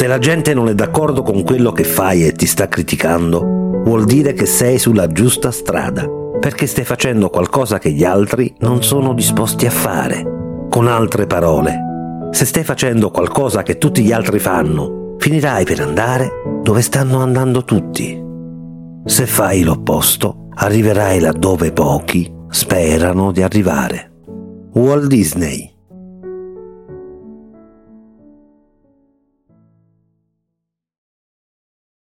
Se la gente non è d'accordo con quello che fai e ti sta criticando, vuol dire che sei sulla giusta strada, perché stai facendo qualcosa che gli altri non sono disposti a fare. Con altre parole, se stai facendo qualcosa che tutti gli altri fanno, finirai per andare dove stanno andando tutti. Se fai l'opposto, arriverai laddove pochi sperano di arrivare. Walt Disney